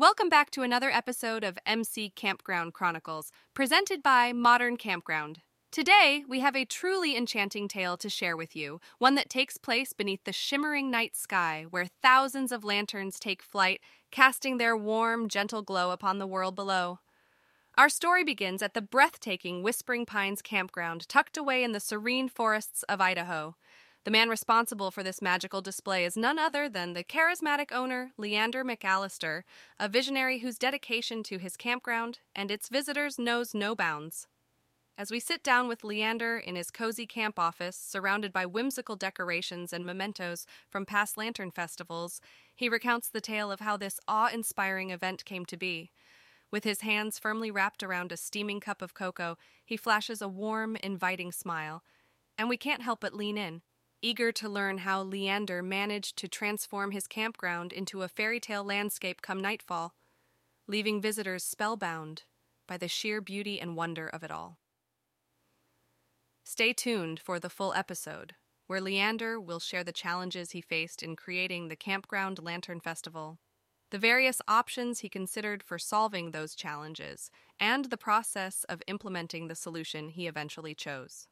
Welcome back to another episode of MC Campground Chronicles, presented by Modern Campground. Today, we have a truly enchanting tale to share with you, one that takes place beneath the shimmering night sky, where thousands of lanterns take flight, casting their warm, gentle glow upon the world below. Our story begins at the breathtaking Whispering Pines campground, tucked away in the serene forests of Idaho. The man responsible for this magical display is none other than the charismatic owner, Leander McAllister, a visionary whose dedication to his campground and its visitors knows no bounds. As we sit down with Leander in his cozy camp office, surrounded by whimsical decorations and mementos from past lantern festivals, he recounts the tale of how this awe inspiring event came to be. With his hands firmly wrapped around a steaming cup of cocoa, he flashes a warm, inviting smile. And we can't help but lean in, eager to learn how Leander managed to transform his campground into a fairy tale landscape come nightfall, leaving visitors spellbound by the sheer beauty and wonder of it all. Stay tuned for the full episode, where Leander will share the challenges he faced in creating the Campground Lantern Festival the various options he considered for solving those challenges, and the process of implementing the solution he eventually chose.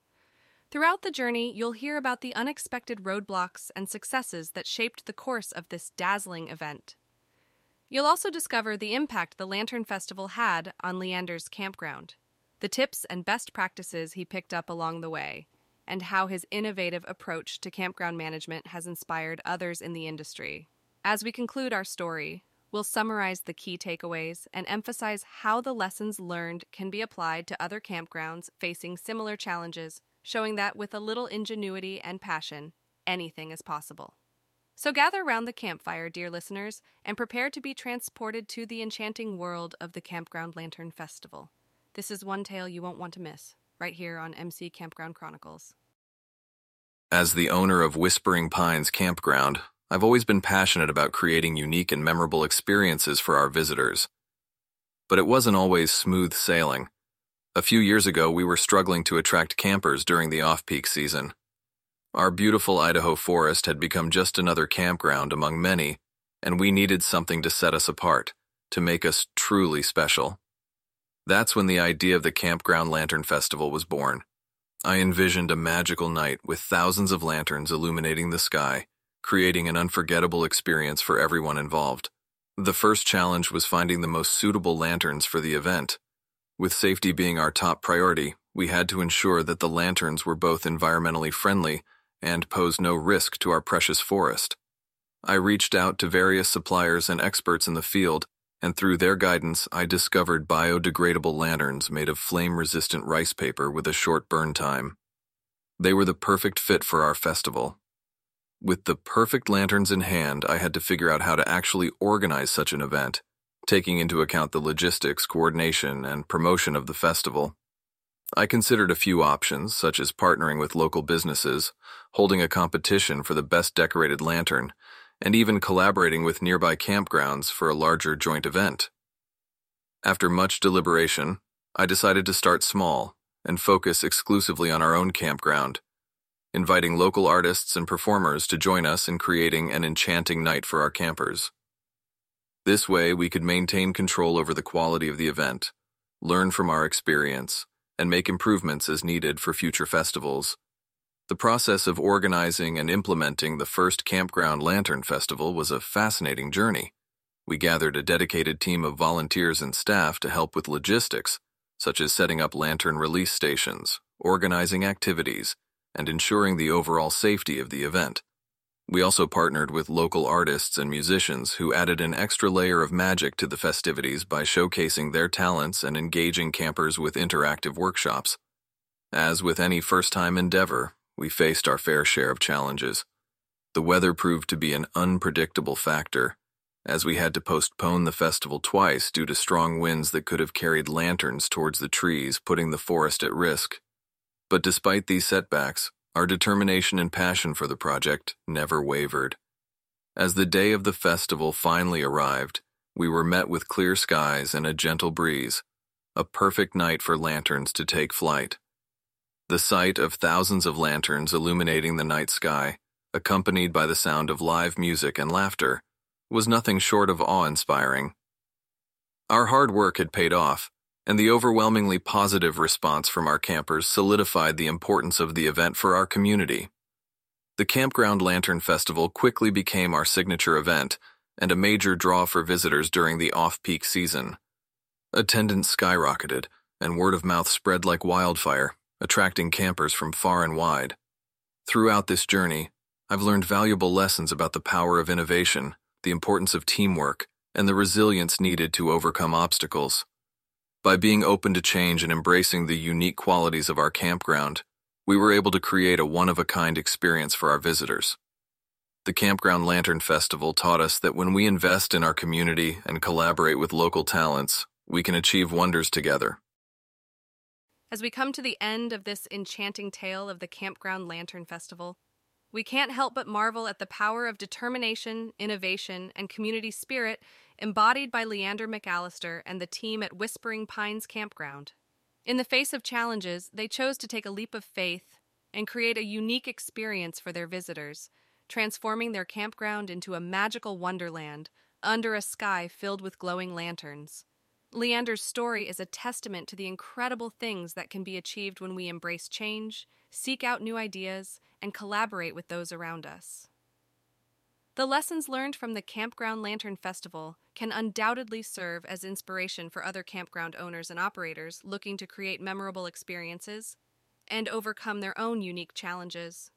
Throughout the journey, you'll hear about the unexpected roadblocks and successes that shaped the course of this dazzling event. You'll also discover the impact the Lantern Festival had on Leander's campground, the tips and best practices he picked up along the way, and how his innovative approach to campground management has inspired others in the industry. As we conclude our story, We'll summarize the key takeaways and emphasize how the lessons learned can be applied to other campgrounds facing similar challenges, showing that with a little ingenuity and passion, anything is possible. So gather around the campfire, dear listeners, and prepare to be transported to the enchanting world of the Campground Lantern Festival. This is one tale you won't want to miss, right here on MC Campground Chronicles. As the owner of Whispering Pines Campground, I've always been passionate about creating unique and memorable experiences for our visitors. But it wasn't always smooth sailing. A few years ago, we were struggling to attract campers during the off-peak season. Our beautiful Idaho forest had become just another campground among many, and we needed something to set us apart, to make us truly special. That's when the idea of the Campground Lantern Festival was born. I envisioned a magical night with thousands of lanterns illuminating the sky, creating an unforgettable experience for everyone involved. The first challenge was finding the most suitable lanterns for the event. With safety being our top priority, we had to ensure that the lanterns were both environmentally friendly and posed no risk to our precious forest. I reached out to various suppliers and experts in the field, and through their guidance, I discovered biodegradable lanterns made of flame-resistant rice paper with a short burn time. They were the perfect fit for our festival, with the perfect lanterns in hand, I had to figure out how to actually organize such an event, taking into account the logistics, coordination, and promotion of the festival. I considered a few options, such as partnering with local businesses, holding a competition for the best decorated lantern, and even collaborating with nearby campgrounds for a larger joint event. After much deliberation, I decided to start small and focus exclusively on our own campground inviting local artists and performers to join us in creating an enchanting night for our campers. This way, we could maintain control over the quality of the event, learn from our experience, and make improvements as needed for future festivals. The process of organizing and implementing the first Campground Lantern Festival was a fascinating journey. We gathered a dedicated team of volunteers and staff to help with logistics, such as setting up lantern release stations, organizing activities, and ensuring the overall safety of the event. We also partnered with local artists and musicians who added an extra layer of magic to the festivities by showcasing their talents and engaging campers with interactive workshops. As with any first-time endeavor, we faced our fair share of challenges. The weather proved to be an unpredictable factor, as we had to postpone the festival twice due to strong winds that could have carried lanterns towards the trees, putting the forest at risk. But despite these setbacks, our determination and passion for the project never wavered. As the day of the festival finally arrived, we were met with clear skies and a gentle breeze, a perfect night for lanterns to take flight. The sight of thousands of lanterns illuminating the night sky, accompanied by the sound of live music and laughter, was nothing short of awe-inspiring. Our hard work had paid off, and the overwhelmingly positive response from our campers solidified the importance of the event for our community. The Campground Lantern Festival quickly became our signature event and a major draw for visitors during the off-peak season. Attendance skyrocketed, and word of mouth spread like wildfire, attracting campers from far and wide. Throughout this journey, I've learned valuable lessons about the power of innovation, the importance of teamwork, and the resilience needed to overcome obstacles. By being open to change and embracing the unique qualities of our campground, we were able to create a one-of-a-kind experience for our visitors. The Campground Lantern Festival taught us that when we invest in our community and collaborate with local talents, we can achieve wonders together. As we come to the end of this enchanting tale of the Campground Lantern Festival, we can't help but marvel at the power of determination, innovation, and community spirit embodied by Leander McAllister and the team at Whispering Pines Campground. In the face of challenges, they chose to take a leap of faith and create a unique experience for their visitors, transforming their campground into a magical wonderland under a sky filled with glowing lanterns. Leander's story is a testament to the incredible things that can be achieved when we embrace change, seek out new ideas, and collaborate with those around us. The lessons learned from the Campground Lantern Festival can undoubtedly serve as inspiration for other campground owners and operators looking to create memorable experiences and overcome their own unique challenges.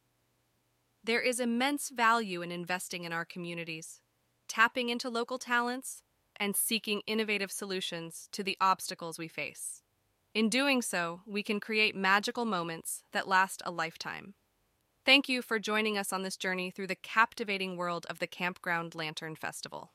There is immense value in investing in our communities, tapping into local talents, and seeking innovative solutions to the obstacles we face. In doing so, we can create magical moments that last a lifetime. Thank you for joining us on this journey through the captivating world of the Campground Lantern Festival.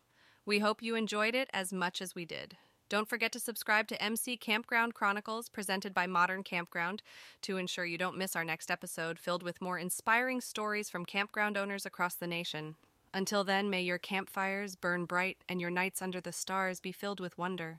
We hope you enjoyed it as much as we did. Don't forget to subscribe to MC Campground Chronicles presented by Modern Campground to ensure you don't miss our next episode filled with more inspiring stories from campground owners across the nation. Until then, may your campfires burn bright and your nights under the stars be filled with wonder.